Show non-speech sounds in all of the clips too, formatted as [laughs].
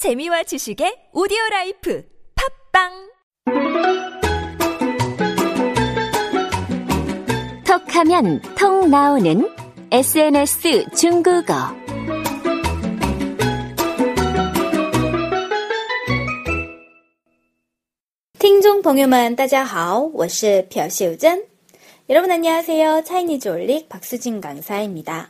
재미와 지식의 오디오 라이프 팝빵 톡하면 통 나오는 SNS 중국어. 听众朋友们，大家好，我是朴秀珍。 여러분 안녕하세요. 차이니즈 올릭 박수진 강사입니다.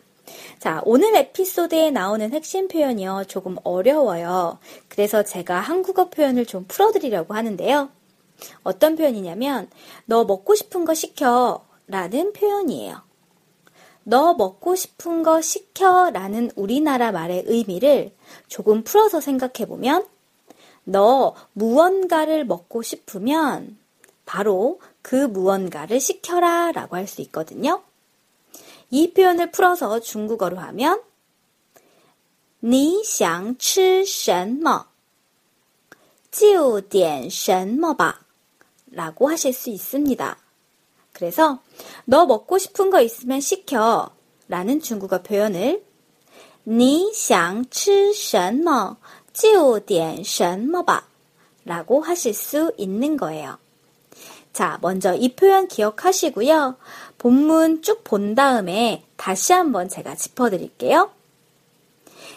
자, 오늘 에피소드에 나오는 핵심 표현이요. 조금 어려워요. 그래서 제가 한국어 표현을 좀 풀어드리려고 하는데요. 어떤 표현이냐면, 너 먹고 싶은 거 시켜 라는 표현이에요. 너 먹고 싶은 거 시켜 라는 우리나라 말의 의미를 조금 풀어서 생각해보면, 너 무언가를 먹고 싶으면 바로 그 무언가를 시켜라 라고 할 수 있거든요. 이 표현을 풀어서 중국어로 하면 你想吃什么?就点什么吧 라고 하실 수 있습니다. 그래서 너 먹고 싶은 거 있으면 시켜 라는 중국어 표현을 你想吃什么?就点什么吧 라고 하실 수 있는 거예요. 자, 먼저 이 표현 기억하시고요. 본문 쭉 본 다음에 다시 한번 제가 짚어드릴게요.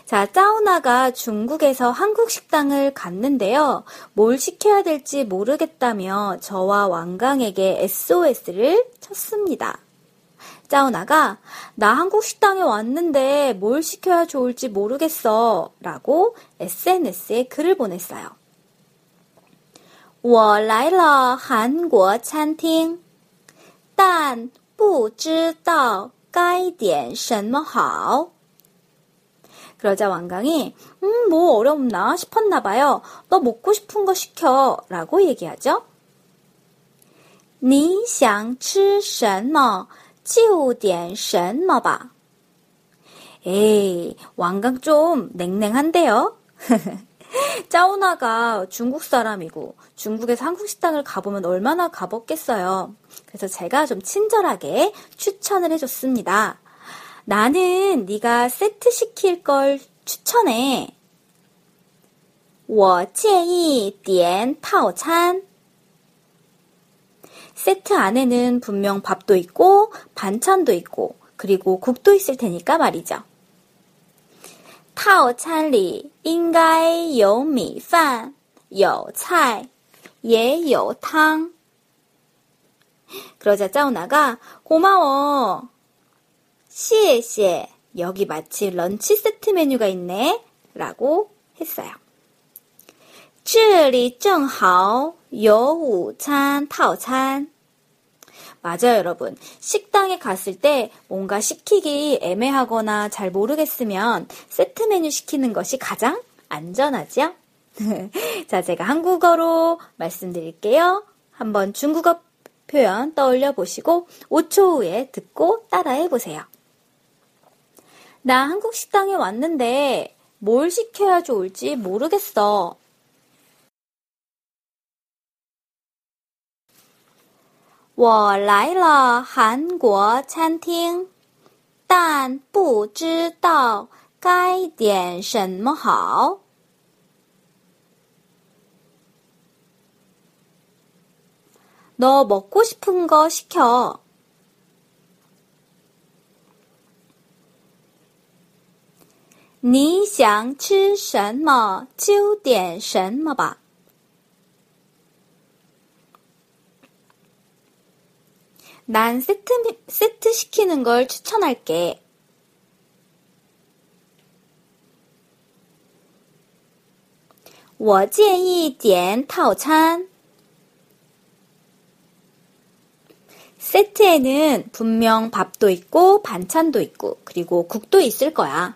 자, 짜오나가 중국에서 한국 식당을 갔는데요. 뭘 시켜야 될지 모르겠다며 저와 왕강에게 SOS를 쳤습니다. 짜오나가 나 한국 식당에 왔는데 뭘 시켜야 좋을지 모르겠어 라고 SNS에 글을 보냈어요. 我来了韩国餐厅，但不知道该点什么好。 그러자 왕강이 음, 뭐 어렵나 싶었나 봐요. 너 먹고 싶은 거 시켜 라고 얘기하죠. 你想吃什么就点什么吧. 에이, 왕강 좀 냉랭한데요? [laughs] 짜오나가 중국 사람이고 중국에서 한국 식당을 가보면 얼마나 가봤겠어요. 그래서 제가 좀 친절하게 추천을 해줬습니다. 나는 네가 세트 시킬 걸 추천해. 我建议点套餐. 세트 안에는 분명 밥도 있고 반찬도 있고 그리고 국도 있을 테니까 말이죠. 套餐里应该有米饭、有菜、也有汤。 그러자 짜오나가 고마워. 谢谢. 여기 마치 런치 세트 메뉴가 있네. 라고 했어요. 这里正好有午餐套餐。 맞아요, 여러분. 식당에 갔을 때 뭔가 시키기 애매하거나 잘 모르겠으면 세트 메뉴 시키는 것이 가장 안전하죠? [laughs] 자, 제가 한국어로 말씀드릴게요. 한번 중국어 표현 떠올려 보시고 5초 후에 듣고 따라해 보세요. 나 한국 식당에 왔는데 뭘 시켜야 좋을지 모르겠어. 我来了韩国餐厅，但不知道该点什么好。너먹고싶은거시켜你想吃什么就点什么吧。 난 세트, 세트 시키는 걸 추천할게. 워建议点套餐. 세트에는 분명 밥도 있고 반찬도 있고 그리고 국도 있을 거야.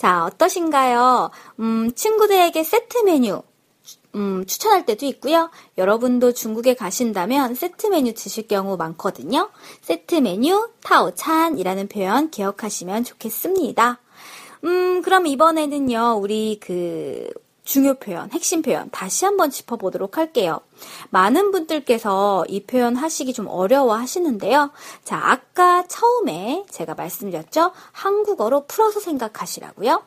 자, 어떠신가요? 음, 친구들에게 세트 메뉴 음, 추천할 때도 있고요. 여러분도 중국에 가신다면 세트 메뉴 드실 경우 많거든요. 세트 메뉴 타오찬이라는 표현 기억하시면 좋겠습니다. 음, 그럼 이번에는요. 우리 그 중요 표현, 핵심 표현 다시 한번 짚어보도록 할게요. 많은 분들께서 이 표현 하시기 좀 어려워 하시는데요. 자, 아까 처음에 제가 말씀드렸죠? 한국어로 풀어서 생각하시라고요.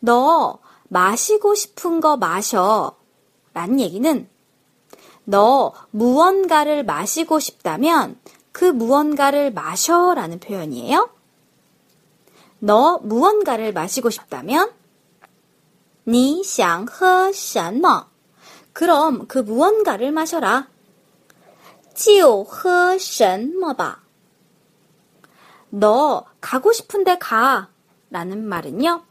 너 마시고 싶은 거 마셔. 라는 얘기는 너 무언가를 마시고 싶다면 그 무언가를 마셔 라는 표현이에요. 너 무언가를 마시고 싶다면 你想喝什么? 그럼 그 무언가를 마셔라. 就喝什么吧.너 가고 싶은데 가 라는 말은요.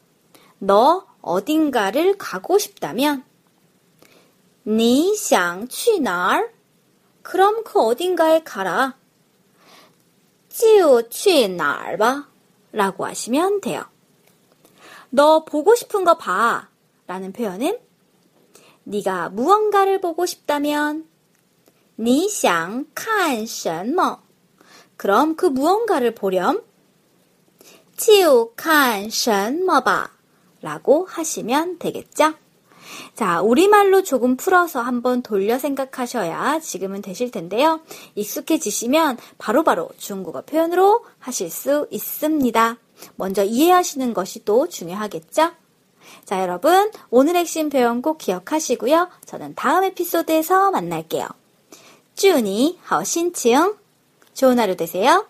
너 어딘가를 가고 싶다면 你想去哪儿? 그럼 그 어딘가에 가라. 就去哪儿吧. 라고 하시면 돼요. 너 보고 싶은 거 봐. 라는 표현은 네가 무언가를 보고 싶다면 你想看什么? 그럼 그 무언가를 보렴 就看什么吧. 라고 하시면 되겠죠? 자, 우리말로 조금 풀어서 한번 돌려 생각하셔야 지금은 되실 텐데요. 익숙해지시면 바로바로 바로 중국어 표현으로 하실 수 있습니다. 먼저 이해하시는 것이 또 중요하겠죠? 자, 여러분, 오늘 핵심 표현 꼭 기억하시고요. 저는 다음 에피소드에서 만날게요. 쭈니, 하오신칭. 좋은 하루 되세요.